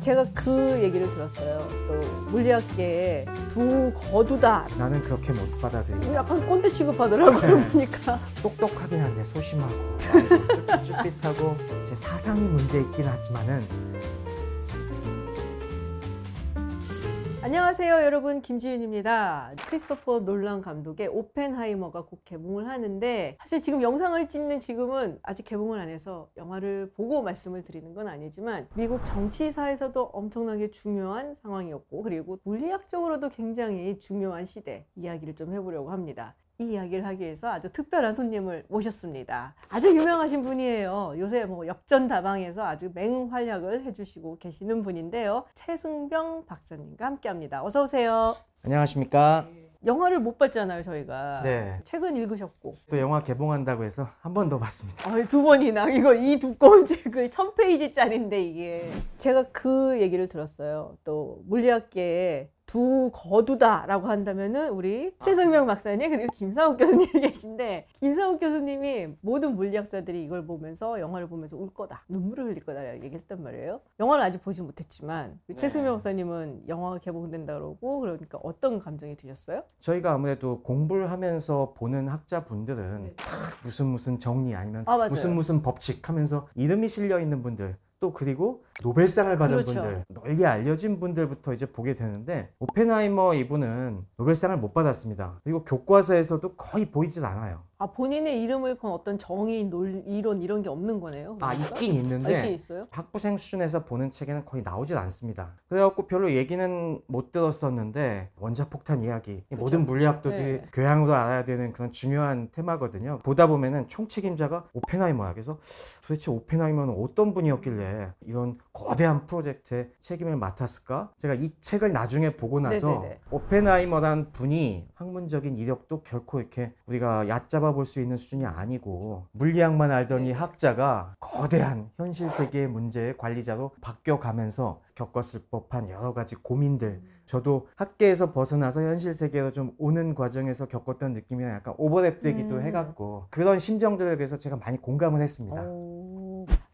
제가 그 얘기를 들었어요. 또 물리학계에 두 거두다. 나는 그렇게 못 받아들이. 약간 꼰대 취급하더라고요. 네. 보니까. 똑똑하긴 한데 소심하고 쭈삣쭈삣하고 제 사상이 문제 있긴 하지만은 안녕하세요, 여러분. 김지윤입니다. 크리스토퍼 놀란 감독의 오펜하이머가 곧 개봉을 하는데 사실 지금 영상을 찍는 지금은 아직 개봉을 안 해서 영화를 보고 말씀을 드리는 건 아니지만 미국 정치사에서도 엄청나게 중요한 상황이었고 그리고 물리학적으로도 굉장히 중요한 시대 이야기를 좀 해보려고 합니다. 이 이야기를 하기 위해서 아주 특별한 손님을 모셨습니다. 아주 유명하신 분이에요. 요새 뭐 역전 다방에서 아주 맹활약을 해주시고 계시는 분인데요. 최승병 박사님과 함께합니다. 어서 오세요. 안녕하십니까? 영화를 못 봤잖아요, 저희가. 네. 책은 읽으셨고. 또 영화 개봉한다고 해서 한 번 더 봤습니다. 아, 두 번이나 이거 이 두꺼운 책을 천 페이지짜리인데 이게 제가 그 얘기를 들었어요. 또 물리학계에 두 거두다라고 한다면은 우리 최승명 박사님 그리고 김상욱 교수님이 계신데 김상욱 교수님이 모든 물리학자들이 이걸 보면서 영화를 보면서 울 거다 눈물을 흘릴 거다 얘기했단 말이에요. 영화를 아직 보지 못했지만 네. 최승명 박사님은 영화가 개봉된다 그러고 그러니까 어떤 감정이 드셨어요? 저희가 아무래도 공부를 하면서 보는 학자분들은 네. 다 무슨 무슨 정리 아니면 아. 무슨 무슨 법칙 하면서 이름이 실려 있는 분들 또 그리고 노벨상을 받은 그렇죠. 분들 널리 알려진 분들부터 이제 보게 되는데 오펜하이머 이분은 노벨상을 못 받았습니다. 그리고 교과서에서도 거의 보이질 않아요. 아 본인의 이름을 건 어떤 정의, 논, 이론 이런 게 없는 거네요. 아 그러니까? 있긴 아, 있는데 있긴 있어요? 학부생 수준에서 보는 책에는 거의 나오질 않습니다. 그래갖고 별로 얘기는 못 들었었는데 원자폭탄 이야기 이 그렇죠. 모든 물리학도들이 네. 교양으로 알아야 되는 그런 중요한 테마거든요. 보다 보면은 총책임자가 오펜하이머야. 그래서 도대체 오펜하이머는 어떤 분이었길래 이런 거대한 프로젝트에 책임을 맡았을까? 제가 이 책을 나중에 보고 나서 네네네. 오펜하이머란 분이 학문적인 이력도 결코 이렇게 우리가 얕잡아 볼 수 있는 수준이 아니고 물리학만 알던 이 네. 학자가 거대한 현실 세계의 문제의 관리자로 바뀌어가면서 겪었을 법한 여러 가지 고민들 저도 학계에서 벗어나서 현실 세계로 좀 오는 과정에서 겪었던 느낌이랑 약간 오버랩되기도 음. 해갖고 그런 심정들을 그래서 제가 많이 공감을 했습니다. 오.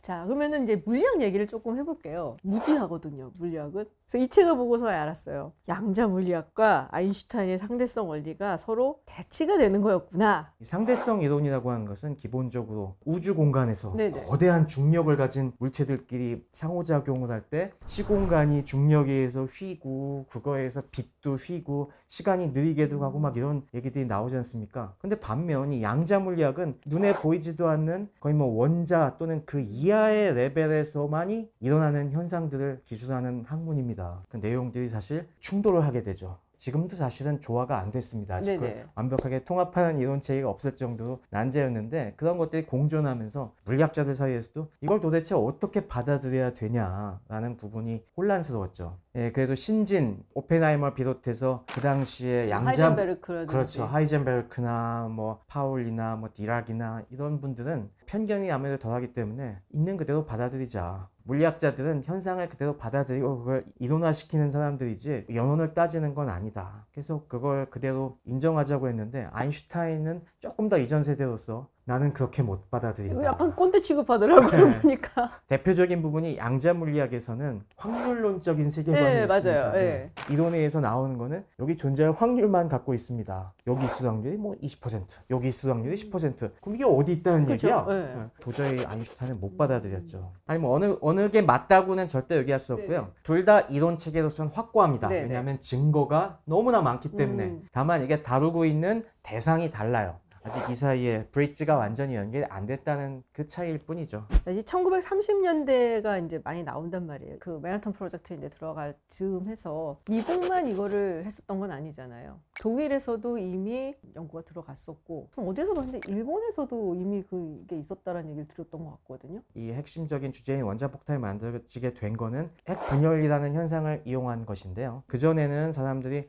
자, 그러면은 이제 물리학 얘기를 조금 해볼게요. 무지하거든요, 물리학은. 그래서 이 책을 보고서 알았어요. 양자 물리학과 아인슈타인의 상대성 원리가 서로 대치가 되는 거였구나. 이 상대성 이론이라고 하는 것은 기본적으로 우주 공간에서 네네. 거대한 중력을 가진 물체들끼리 상호작용을 할 때 시공간이 중력에 의해서 휘고 그거에 의해서 빛도 휘고 시간이 느리게도 가고 막 이런 얘기들이 나오지 않습니까? 근데 반면 이 양자 물리학은 눈에 보이지도 않는 거의 뭐 원자 또는 그 이하 의 레벨에서만이 일어나는 현상들을 기술하는 학문입니다. 그 내용들이 사실 충돌을 하게 되죠. 지금도 사실은 조화가 안 됐습니다. 아직 완벽하게 통합하는 이론 체계가 없을 정도로 난제였는데 그런 것들이 공존하면서 물리학자들 사이에서도 이걸 도대체 어떻게 받아들여야 되냐라는 부분이 혼란스러웠죠. 예, 그래도 신진, 오펜하이머 비롯해서 그 당시에 양자 하이젠베르크라든지. 그렇죠. 하이젠베르크나 뭐 파울리나 뭐 디락이나 이런 분들은 편견이 아무래도 덜하기 때문에 있는 그대로 받아들이자. 물리학자들은 현상을 그대로 받아들이고 그걸 이론화시키는 사람들이지 영혼을 따지는 건 아니다. 그래서 그걸 그대로 인정하자고 했는데 아인슈타인은 조금 더 이전 세대로서 나는 그렇게 못 받아들인다. 약간 꼰대 취급하더라고요, 네. 보니까. 대표적인 부분이 양자 물리학에서는 확률론적인 세계관이 네, 있습니다. 맞아요. 네. 이론에 의해서 나오는 거는 여기 존재할 확률만 갖고 있습니다. 여기 수확률이 뭐 20%, 여기 수확률이 10%. 그럼 이게 어디 있다는 그렇죠. 얘기야? 네. 네. 도저히 아인슈타인은 못 받아들였죠. 아니 뭐 어느 어느 게 맞다고는 절대 얘기할 수 없고요. 네. 둘다 이론 체계로서는 확고합니다. 네, 네. 왜냐하면 증거가 너무나 많기 때문에. 음. 다만 이게 다루고 있는 대상이 달라요. 아직 이 사이에 브릿지가 완전히 연결이 안 됐다는 그 차이일 뿐이죠. 이 1930년대가 이제 많이 나온단 말이에요. 그 맨하탄 프로젝트에 이제 들어갈 즈음 해서 미국만 이거를 했었던 건 아니잖아요. 독일에서도 이미 연구가 들어갔었고 어디서 봤는데 일본에서도 이미 그게 있었다라는 얘기를 들었던 것 같거든요. 이 핵심적인 주제인 원자폭탄이 만들어지게 된 거는 핵 분열이라는 현상을 이용한 것인데요. 그 전에는 사람들이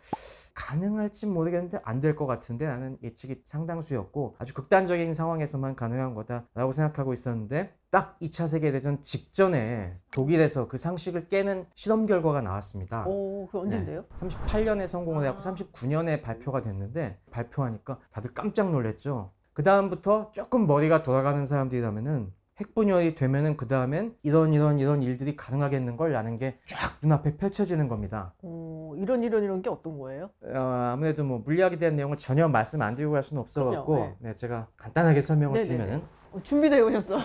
가능할지 모르겠는데 안 될 것 같은데 나는 예측이 상당수였고 아주 극단적인 상황에서만 가능한 거다라고 생각하고 있었는데 딱 2차 세계대전 직전에 독일에서 그 상식을 깨는 실험 결과가 나왔습니다. 오, 그 언젠데요? 38년에 성공을 해갖고 아. 39년에 발표가 됐는데 발표하니까 다들 깜짝 놀랐죠. 그 다음부터 조금 머리가 돌아가는 사람들이라면은 핵분열이 되면은 그 다음엔 이런 이런 이런 일들이 가능하겠는 걸 라는 게 쫙 눈앞에 펼쳐지는 겁니다. 어, 이런 이런 이런 게 어떤 거예요? 어, 아무래도 뭐 물리학에 대한 내용을 전혀 말씀 안 드리고 갈 수는 없어갖고 그럼요, 네, 제가 간단하게 설명을 네네네. 드리면은 어, 준비도 해오셨어.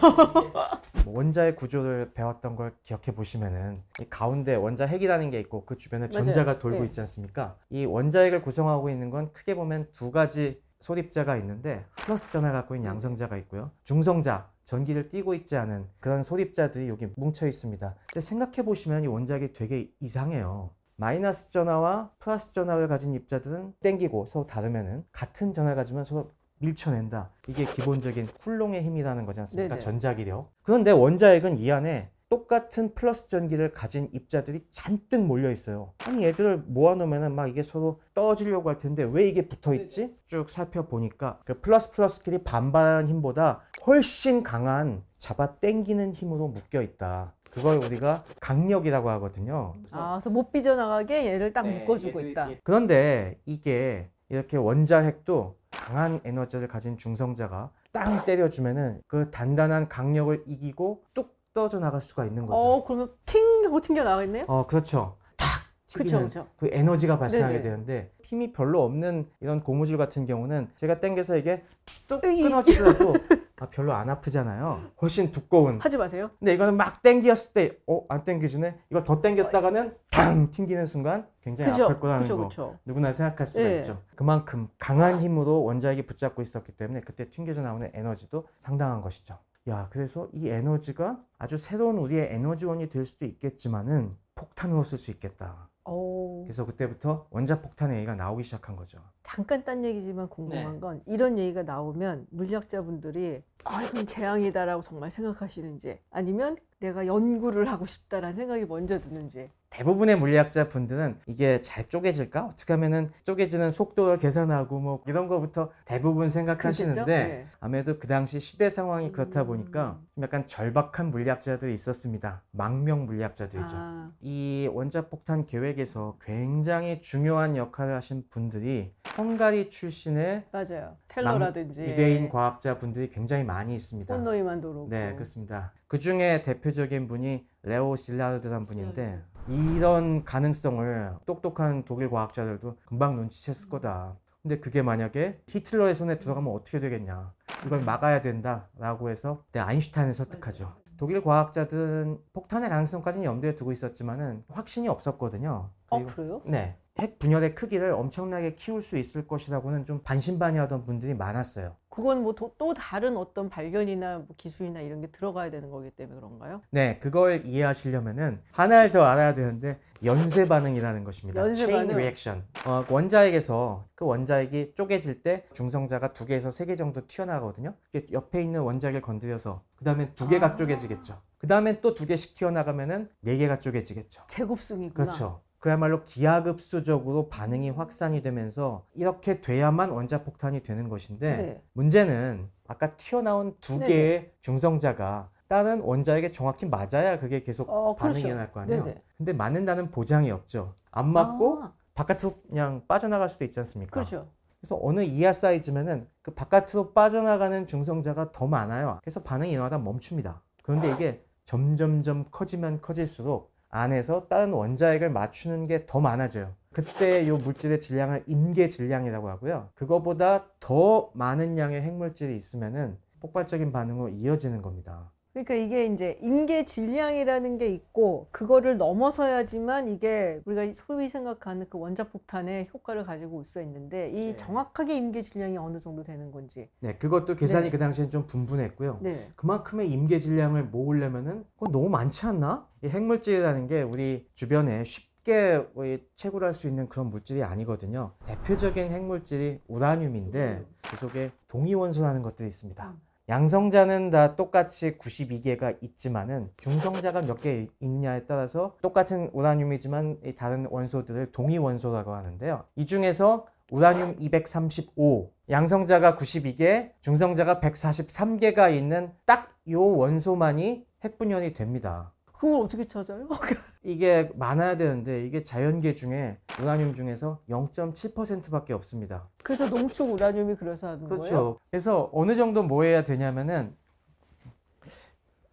뭐 원자의 구조를 배웠던 걸 기억해 보시면은 이 가운데 원자 핵이라는 게 있고 그 주변에 맞아요. 전자가 돌고 네. 있지 않습니까? 이 원자 핵을 구성하고 있는 건 크게 보면 두 가지 소립자가 있는데 플러스 전을 갖고 있는 양성자가 있고요. 중성자 전기를 띠고 있지 않은 그런 소립자들이 여기 뭉쳐 있습니다. 근데 생각해 보시면 이 원자핵이 되게 이상해요. 마이너스 전하와 플러스 전하를 가진 입자들은 땡기고 서로 다르면은 같은 전하를 가지면 서로 밀쳐낸다. 이게 기본적인 쿨롱의 힘이라는 거지 않습니까? 네네. 전자기력. 그런데 원자핵은 이 안에 똑같은 플러스 전기를 가진 입자들이 잔뜩 몰려 있어요. 아니 얘들을 모아놓으면 막 이게 서로 떨어지려고 할 텐데 왜 이게 붙어 있지? 쭉 살펴보니까 그 플러스 플러스끼리 반발하는 힘보다 훨씬 강한 잡아 당기는 힘으로 묶여 있다. 그걸 우리가 강력이라고 하거든요. 아, 그래서 못 삐져나가게 얘를 딱 네, 묶어주고 이게- 있다. 이게- 그런데 이게 이렇게 원자핵도 강한 에너지를 가진 중성자가 땅 때려주면은 그 단단한 강력을 이기고 뚝 떨어져 나갈 수가 있는 거죠. 어, 그러면 팅 하고 튕겨 나가겠네요? 어, 그렇죠. 탁 그쵸, 튀기는 그쵸. 그 에너지가 발생하게 네네. 되는데 힘이 별로 없는 이런 고무줄 같은 경우는 제가 당겨서 이게 뚝. 끊어지더라도 아, 별로 안 아프잖아요. 훨씬 두꺼운. 하지 마세요. 근데 이거는 막 당겼을 때, 어, 안 당겨지네? 이걸 더 당겼다가는 탕! 튕기는 순간 굉장히 그죠? 아플 거라는 그죠, 거. 그죠. 누구나 생각할 수가 예. 있죠. 그만큼 강한 힘으로 원자핵이 붙잡고 있었기 때문에 그때 튕겨져 나오는 에너지도 상당한 것이죠. 야, 그래서 이 에너지가 아주 새로운 우리의 에너지원이 될 수도 있겠지만은 폭탄으로 쓸 수 있겠다. 어, 그래서 그때부터 원자폭탄 얘기가 나오기 시작한 거죠. 잠깐 딴 얘기지만 궁금한 네. 건 이런 얘기가 나오면 물리학자분들이 아 이건 재앙이다라고 정말 생각하시는지 아니면 내가 연구를 하고 싶다라는 생각이 먼저 드는지 대부분의 물리학자 분들은 이게 잘 쪼개질까? 어떻게 하면은 쪼개지는 속도를 계산하고 뭐 이런 거부터 대부분 생각하시는데? 네. 아무래도 그 당시 시대 상황이 그렇다 음. 보니까 좀 약간 절박한 물리학자들이 있었습니다. 망명 물리학자들이죠. 아, 이 원자폭탄 계획에서 굉장히 중요한 역할을 하신 분들이 헝가리 출신의 맞아요. 텔러라든지 유대인 과학자 분들이 굉장히 많이 있습니다. 폰노이만도 그렇고 네, 그렇습니다. 그 중에 대표적인 분이 레오 실라르드란 분인데 이런 가능성을 똑똑한 독일 과학자들도 금방 눈치챘을 거다. 근데 그게 만약에 히틀러의 손에 들어가면 어떻게 되겠냐. 이걸 막아야 된다라고 해서 그때 아인슈타인을 설득하죠. 독일 과학자들은 폭탄의 가능성까지는 염두에 두고 있었지만은 확신이 없었거든요. 어 그리고 그래요? 네. 핵 분열의 크기를 엄청나게 키울 수 있을 것이라고는 좀 반신반의하던 분들이 많았어요. 그건 뭐 또 다른 어떤 발견이나 뭐 기술이나 이런 게 들어가야 되는 거기 때문에 그런가요? 네, 그걸 이해하시려면은 하나를 더 알아야 되는데 연쇄 반응이라는 것입니다. 연쇄 체인 반응. 리액션. 어, 원자핵에서 그 원자핵이 쪼개질 때 중성자가 두 개에서 세 개 정도 튀어나가거든요. 옆에 있는 원자핵을 건드려서 그 다음에 두 개가 아. 쪼개지겠죠. 그 다음에 또 두 개씩 튀어나가면은 네 개가 쪼개지겠죠. 제곱승이구나. 그렇죠. 그야말로 기하급수적으로 반응이 확산이 되면서 이렇게 돼야만 원자폭탄이 되는 것인데 네. 문제는 아까 튀어나온 두 네네. 개의 중성자가 다른 원자에게 정확히 맞아야 그게 계속 어, 반응이 그렇죠. 일어날 거 아니에요. 네네. 근데 맞는다는 보장이 없죠. 안 맞고 아, 바깥으로 그냥 빠져나갈 수도 있지 않습니까? 그렇죠. 그래서 어느 이하 사이즈면은 그 바깥으로 빠져나가는 중성자가 더 많아요. 그래서 반응이 일어나다 멈춥니다. 그런데 이게 점점점 커지면 커질수록 안에서 다른 원자핵을 맞추는 게 더 많아져요. 그때 이 물질의 질량을 임계 질량이라고 하고요. 그거보다 더 많은 양의 핵물질이 있으면은 폭발적인 반응으로 이어지는 겁니다. 그러니까 이게 이제 임계 질량이라는 게 있고 그거를 넘어서야지만 이게 우리가 소위 생각하는 그 원자폭탄의 효과를 가지고 올 수 있는데 이 네. 정확하게 임계 질량이 어느 정도 되는 건지. 네, 그것도 계산이 네. 그 당시엔 좀 분분했고요. 네. 그만큼의 임계 질량을 모으려면은 그건 너무 많지 않나? 이 핵물질이라는 게 우리 주변에 쉽게 우리 채굴 할 수 있는 그런 물질이 아니거든요. 대표적인 핵물질이 우라늄인데 그 속에 동위원소라는 것들이 있습니다. 음. 양성자는 다 똑같이 92개가 있지만은 중성자가 몇 개 있느냐에 따라서 똑같은 우라늄이지만 이 다른 원소들을 동위 원소라고 하는데요. 이 중에서 우라늄 235, 양성자가 92개, 중성자가 143개가 있는 딱요 원소만이 핵분열이 됩니다. 그걸 어떻게 찾아요? 이게 많아야 되는데 이게 자연계 중에 우라늄 중에서 0.7%밖에 없습니다. 그래서 농축 우라늄이 그래서 하는 그렇죠. 거예요? 그래서 어느 정도 뭐 해야 되냐면은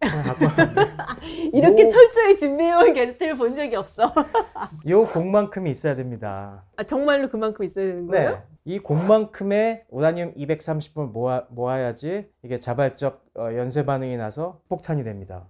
왔는데 이렇게 오. 철저히 준비해온 게스트를 본 적이 없어. 요 공만큼이 있어야 됩니다. 아, 정말로 그만큼 있어야 되는 거예요? 네. 이 공만큼의 우라늄 230을 모아, 모아야지 이게 자발적 어, 연쇄 반응이 나서 폭탄이 됩니다.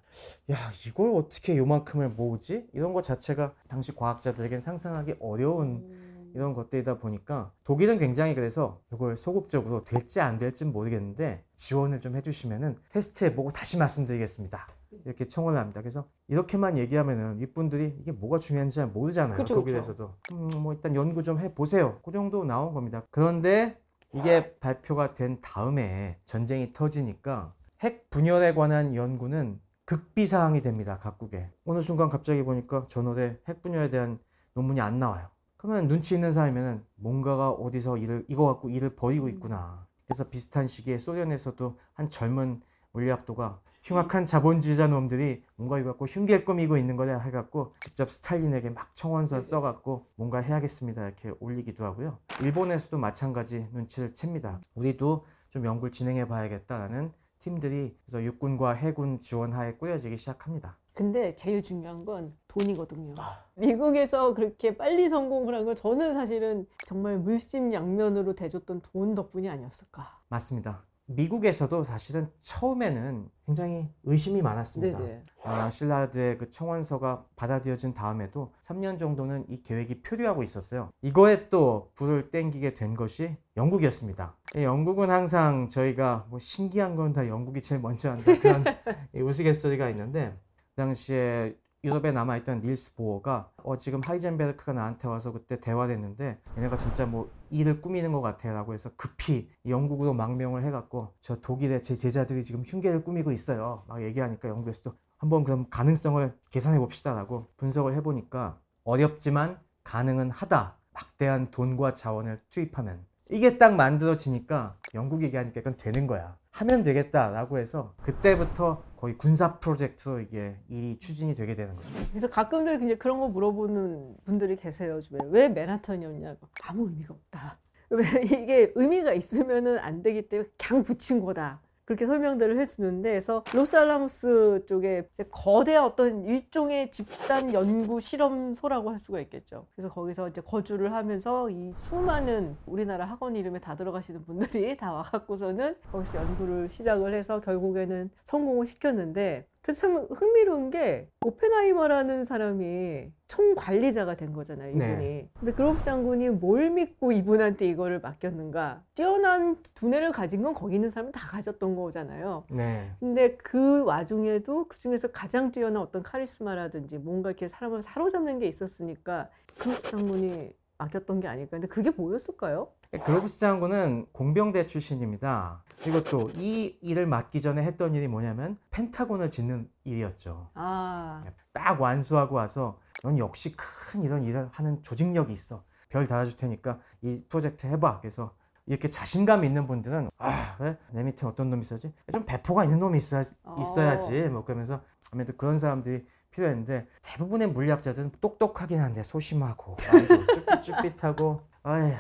야, 이걸 어떻게 요만큼을 모으지? 이런 것 자체가 당시 과학자들에겐 상상하기 어려운 음. 이런 것들이다 보니까 독일은 굉장히 그래서 이걸 소극적으로 될지 안 될지는 모르겠는데 지원을 좀 해주시면은 테스트해보고 다시 말씀드리겠습니다. 이렇게 청원을 합니다. 그래서 이렇게만 얘기하면은 이분들이 이게 뭐가 중요한지 잘 모르잖아요. 그쵸, 독일에서도. 음, 뭐 일단 연구 좀 해 보세요. 그 정도 나온 겁니다. 그런데 이게 발표가 된 다음에 전쟁이 터지니까 핵 분열에 관한 연구는 극비 사항이 됩니다. 각국에. 어느 순간 갑자기 보니까 저널에 핵 분열에 대한 논문이 안 나와요. 그러면 눈치 있는 사람이면은 뭔가가 어디서 일을 이거 갖고 일을 벌이고 있구나. 그래서 비슷한 시기에 소련에서도 한 젊은 물리학도가 흉악한 자본주의자 놈들이 뭔가 이거 갖고 흉기를 꾸미고 있는 거냐 해갖고 직접 스탈린에게 막 청원서 써갖고 뭔가 해야겠습니다 이렇게 올리기도 하고요. 일본에서도 마찬가지 눈치를 챕니다. 우리도 좀 연구를 진행해 봐야겠다라는 팀들이 그래서 육군과 해군 지원하에 꾸려지기 시작합니다. 근데 제일 중요한 건 돈이거든요. 아. 미국에서 그렇게 빨리 성공을 한 건 저는 사실은 정말 물심양면으로 대줬던 돈 덕분이 아니었을까. 맞습니다. 미국에서도 사실은 처음에는 굉장히 의심이 많았습니다. 네네. 아, 실라드의 그 청원서가 받아들여진 다음에도 3년 정도는 이 계획이 표류하고 있었어요. 이거에 또 불을 땡기게 된 것이 영국이었습니다. 이 영국은 항상 저희가 뭐 신기한 건 다 영국이 제일 먼저 한다 그런 이 우스갯소리가 있는데 그 당시에 유럽에 남아있던 닐스 보어가 어 지금 하이젠베르크가 나한테 와서 그때 대화를 했는데 얘네가 진짜 뭐 일을 꾸미는 것 같아 라고 해서 급히 영국으로 망명을 해갖고 저 독일의 제 제자들이 지금 흉계를 꾸미고 있어요. 막 얘기하니까 영국에서도 한번 그럼 가능성을 계산해 봅시다. 라고 분석을 해보니까 어렵지만 가능은 하다. 막대한 돈과 자원을 투입하면. 이게 딱 만들어지니까 영국 얘기하니까 이건 되는 거야 하면 되겠다라고 해서 그때부터 거의 군사 프로젝트로 이게 일이 추진이 되게 되는 거죠. 그래서 가끔들 이제 그런 거 물어보는 분들이 계세요. 왜 맨하탄이었냐고. 아무 의미가 없다. 왜 이게 의미가 있으면은 안 되기 때문에 그냥 붙인 거다. 그렇게 설명들을 해주는데, 그래서 로스알라모스 쪽에 거대한 어떤 일종의 집단 연구 실험소라고 할 수가 있겠죠. 그래서 거기서 이제 거주를 하면서 이 수많은 우리나라 학원 이름에 다 들어가시는 분들이 다 와갖고서는 거기서 연구를 시작을 해서 결국에는 성공을 시켰는데, 그래서 참 흥미로운 게 오펜하이머라는 사람이 총관리자가 된 거잖아요, 이분이. 네. 근데 그로브 장군이 뭘 믿고 이분한테 이거를 맡겼는가? 뛰어난 두뇌를 가진 건 거기 있는 사람은 다 가졌던 거잖아요. 네. 근데 그 와중에도 그 중에서 가장 뛰어난 어떤 카리스마라든지 뭔가 이렇게 사람을 사로잡는 게 있었으니까 그로브 장군이 맡겼던 게 아닐까. 근데 그게 뭐였을까요? 그로브스 장군은 공병대 출신입니다. 그리고 또 이 일을 맡기 전에 했던 일이 뭐냐면 펜타곤을 짓는 일이었죠. 아, 딱 완수하고 와서 넌 역시 큰 이런 일을 하는 조직력이 있어. 별 달아줄 테니까 이 프로젝트 해봐. 그래서 이렇게 자신감 있는 분들은 아, 그래? 내 밑에 어떤 놈이 있어야지? 좀 배포가 있는 놈이 있어야, 있어야지. 뭐 그러면서 아무래도 그런 사람들이 필요했는데 대부분의 물리학자들은 똑똑하긴 한데 소심하고 쭈삣쭈삣하고 아휴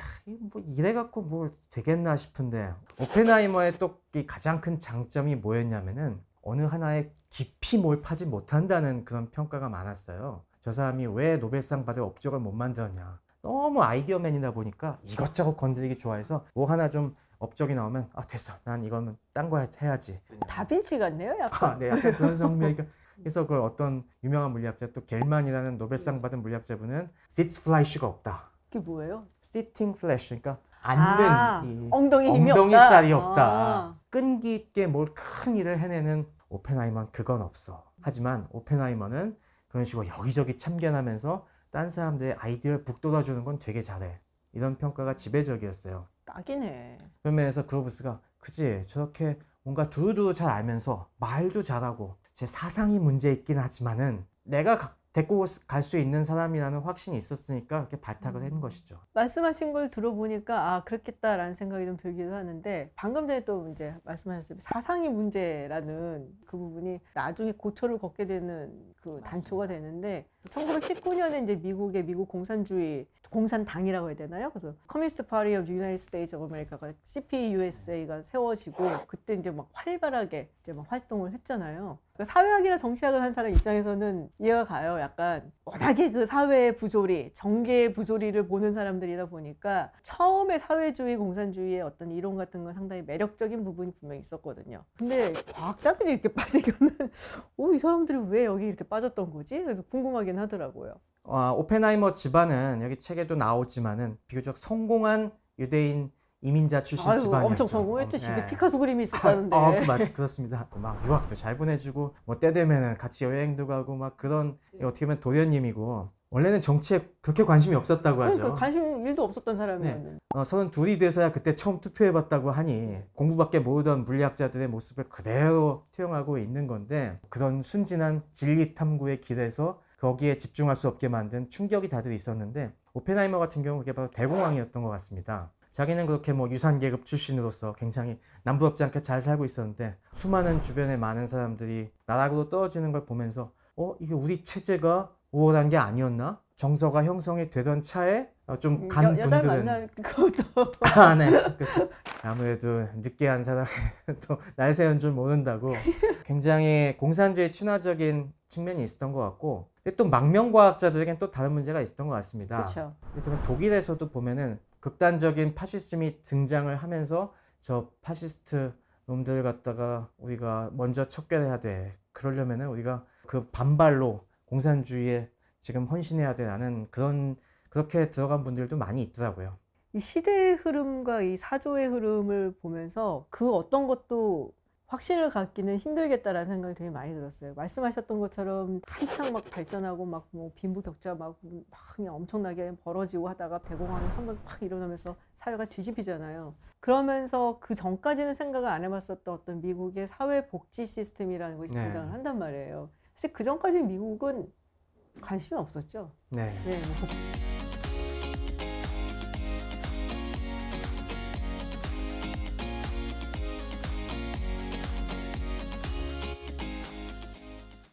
뭐 이래갖고 뭘 되겠나 싶은데 오펜하이머의 또이 가장 큰 장점이 뭐였냐면은 어느 하나에 깊이 몰파지 못한다는 그런 평가가 많았어요. 저 사람이 왜 노벨상 받을 업적을 못 만들었냐. 너무 아이디어맨이다 보니까 이것저것 건드리기 좋아해서 뭐 하나 좀 업적이 나오면 아 됐어 난 이거는 딴 거 해야지 다빈치 같네요, 약간. 아, 네, 약간 그런 성미가 그래서 그 어떤 유명한 물리학자 또 겔만이라는 노벨상 받은 물리학자분은 sit flash가 없다. 그게 뭐예요? sitting flash 그러니까 앉는 아, 이 엉덩이 힘이 엉덩이 없다. 살이 없다. 아. 끈기 있게 뭘 큰 일을 해내는 오펜하이머는 그건 없어. 하지만 오펜하이머는 그런 식으로 여기저기 참견하면서 딴 사람들의 아이디어를 북돋아주는 건 되게 잘해. 이런 평가가 지배적이었어요. 딱이네. 그런 면에서 그로브스가 그지 저렇게 뭔가 두루두루 잘 알면서 말도 잘하고 제 사상이 문제 있긴 하지만은 내가 가- 데리고 갈 수 있는 사람이라는 확신이 있었으니까 이렇게 발탁을 한 것이죠. 말씀하신 걸 들어보니까 아 그렇겠다라는 생각이 좀 들기도 하는데 방금 전에 또 이제 말씀하셨을 때 사상이 문제라는 그 부분이 나중에 고초를 겪게 되는 그 단초가 되는데 1919년에 이제 미국의 미국 공산주의 공산당이라고 해야 되나요? 그래서 Communist Party of United State of America가 CPUSA가 세워지고 그때 이제 막 활발하게 이제 막 활동을 했잖아요. 그러니까 사회학이나 정치학을 한 사람 입장에서는 이해가 가요. 약간 워낙에 그 사회의 부조리, 정계의 부조리를 보는 사람들이다 보니까 처음에 사회주의, 공산주의의 어떤 이론 같은 건 상당히 매력적인 부분이 분명히 있었거든요. 근데 과학자들이 이렇게 빠지면은 오, 이 사람들이 왜 여기 이렇게 빠졌던 거지? 그래서 궁금하긴 하더라고요. 어, 오펜하이머 집안은 여기 책에도 나오지만은 비교적 성공한 유대인 이민자 출신 집안이었죠. 엄청 성공했죠. 집에 네. 피카소 그림이 있었다는데. 어, 또 맞, 그렇습니다. 막 유학도 잘 보내주고 뭐 때 되면은 같이 여행도 가고 막 그런 어떻게 보면 도련님이고 원래는 정치에 그렇게 관심이 없었다고 하죠. 그러니까 관심 일도 없었던 사람이었는데. 어, 서른 둘이 돼서야 그때 처음 투표해봤다고 하니 공부밖에 모르던 물리학자들의 모습을 그대로 투영하고 있는 건데 그런 순진한 진리 탐구의 길에서 거기에 집중할 수 없게 만든 충격이 다들 있었는데 오펜하이머 같은 경우 그게 바로 대공황이었던 것 같습니다. 자기는 그렇게 뭐 유산계급 출신으로서 굉장히 남부럽지 않게 잘 살고 있었는데 수많은 주변의 많은 사람들이 나락으로 떨어지는 걸 보면서 어 이게 우리 체제가 우월한 게 아니었나? 정서가 형성이 되던 차에 어, 좀간 여, 여자를 분들은 만날 것도 아, 네. 그렇죠. 아무래도 늦게 한 사람이 또 날 새는 줄 모른다고 굉장히 공산주의 친화적인 측면이 있었던 것 같고 근데 또 망명과학자들에겐 또 다른 문제가 있었던 것 같습니다. 그렇죠. 독일에서도 보면은 극단적인 파시즘이 등장을 하면서 저 파시스트 놈들 갖다가 우리가 먼저 척결해야 돼. 그러려면은 우리가 그 반발로 공산주의에 지금 헌신해야 돼 라는 그런 그렇게 들어간 분들도 많이 있더라고요. 이 시대의 흐름과 이 사조의 흐름을 보면서 그 어떤 것도 확신을 갖기는 힘들겠다라는 생각이 되게 많이 들었어요. 말씀하셨던 것처럼 한창 막 발전하고 막 뭐 빈부격차 막, 막 그냥 엄청나게 벌어지고 하다가 대공황이 한 번 팍 일어나면서 사회가 뒤집히잖아요. 그러면서 그 전까지는 생각을 안 해봤었던 어떤 미국의 사회복지 시스템이라는 것이 네. 등장을 한단 말이에요. 사실 그 전까지 미국은 관심이 없었죠. 네. 네, 뭐 복-